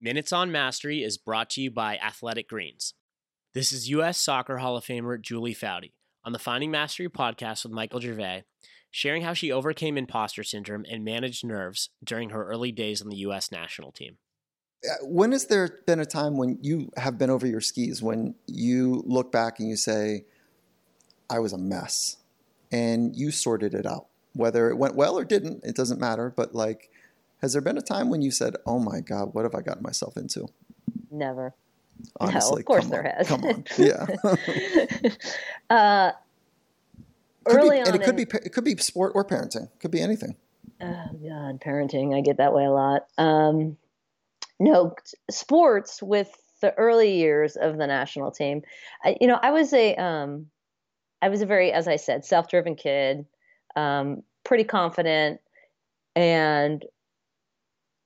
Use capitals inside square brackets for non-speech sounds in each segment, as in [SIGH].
Minutes on Mastery is brought to you by Athletic Greens. This is U.S. Soccer Hall of Famer Julie Foudy on the Finding Mastery podcast with Michael Gervais, sharing how she overcame imposter syndrome and managed nerves during her early days on the U.S. national team. Uh, when has there been a time when you have been over your skis, when you look back and you say, I was a mess, and you sorted it out? Whether it went well or didn't, it doesn't matter, but like, has there been a time when you said, "Oh my God, what have I gotten myself into"? Never. Honestly, no, of course there on, has. Come on, [LAUGHS] yeah. [LAUGHS] uh, early be, on, and it could be it could be sport or parenting. Could be anything. Oh God, parenting. I get that way a lot. Um, no, sports with the early years of the national team. I, you know, I was a, um, I was a very, as I said, self-driven kid, um, pretty confident, and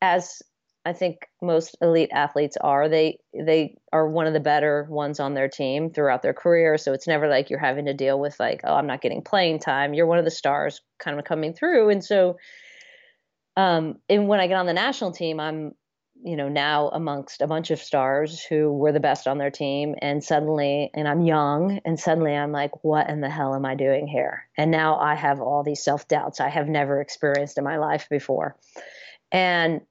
as I think most elite athletes are, they they are one of the better ones on their team throughout their career. So it's never like you're having to deal with like, oh, I'm not getting playing time. You're one of the stars kind of coming through, and so um, and when I get on the national team, I'm, you know, now amongst a bunch of stars who were the best on their team. And suddenly, and I'm young, and suddenly I'm like, what in the hell am I doing here? And now I have all these self doubts I have never experienced in my life before. And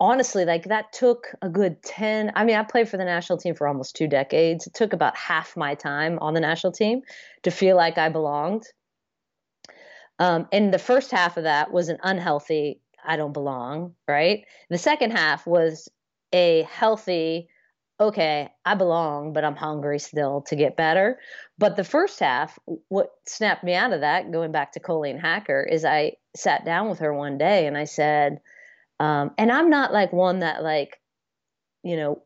honestly, like that took a good 10. I mean, I played for the national team for almost two decades. It took about half my time on the national team to feel like I belonged. Um, and the first half of that was an unhealthy, I don't belong, right? The second half was a healthy, okay, I belong, but I'm hungry still to get better. But the first half, what snapped me out of that, going back to Colleen Hacker, is I sat down with her one day and I said, um, and I'm not like one that like, you know,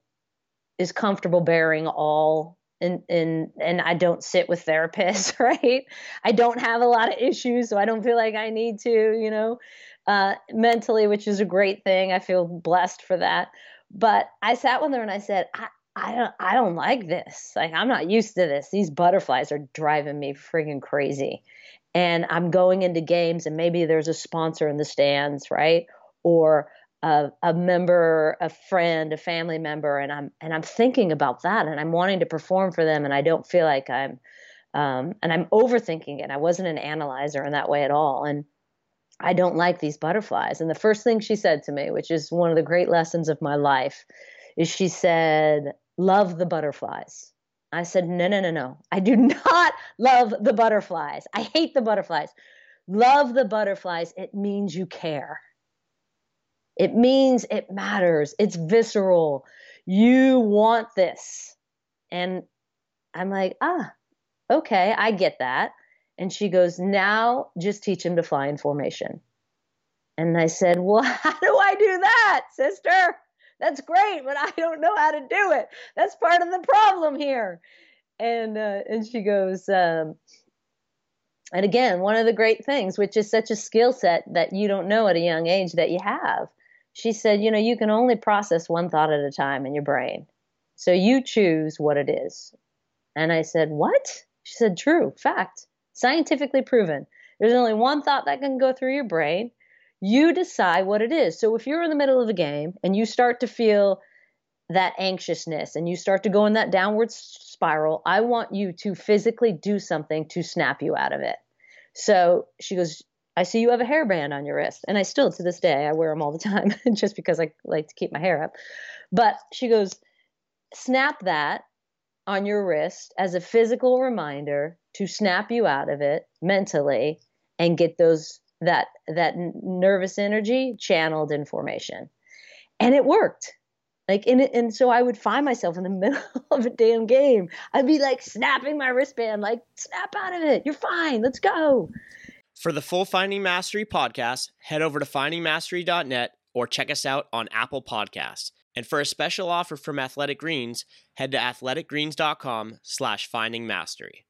is comfortable bearing all and and and I don't sit with therapists, [LAUGHS] right? I don't have a lot of issues, so I don't feel like I need to, you know, uh, mentally, which is a great thing. I feel blessed for that. But I sat with her and I said, I, I don't I don't like this. Like I'm not used to this. These butterflies are driving me friggin' crazy. And I'm going into games and maybe there's a sponsor in the stands, right? Or a, a member, a friend, a family member, and I'm and I'm thinking about that, and I'm wanting to perform for them, and I don't feel like I'm, um, and I'm overthinking it. I wasn't an analyzer in that way at all, and I don't like these butterflies. And the first thing she said to me, which is one of the great lessons of my life, is she said, "Love the butterflies." I said, "No, no, no, no. I do [LAUGHS] not love the butterflies. I hate the butterflies. Love the butterflies. It means you care." It means it matters. It's visceral. You want this. And I'm like, ah, okay, I get that. And she goes, now just teach him to fly in formation. And I said, well, [LAUGHS] how do I do that, sister? That's great, but I don't know how to do it. That's part of the problem here. And uh, and she goes, um, and again, one of the great things, which is such a skill set that you don't know at a young age that you have, she said, you know, you can only process one thought at a time in your brain. So you choose what it is. And I said, what? She said, true, fact, scientifically proven. There's only one thought that can go through your brain. You decide what it is. So if you're in the middle of a game and you start to feel that anxiousness and you start to go in that downward spiral, I want you to physically do something to snap you out of it. So she goes, I see you have a hairband on your wrist. And I still, to this day, I wear them all the [LAUGHS] time just because I like to keep my hair up. But she goes, snap that on your wrist as a physical reminder to snap you out of it mentally and get those that that nervous energy channeled in formation. And it worked. Like and, and so i would find myself in the [LAUGHS] middle of a damn game. I'd be like snapping my wristband like snap out of it. You're fine. Let's go For the full Finding Mastery podcast, head over to findingmastery.net or check us out on Apple Podcasts. And for a special offer from Athletic Greens, head to athleticgreens.com slash findingmastery.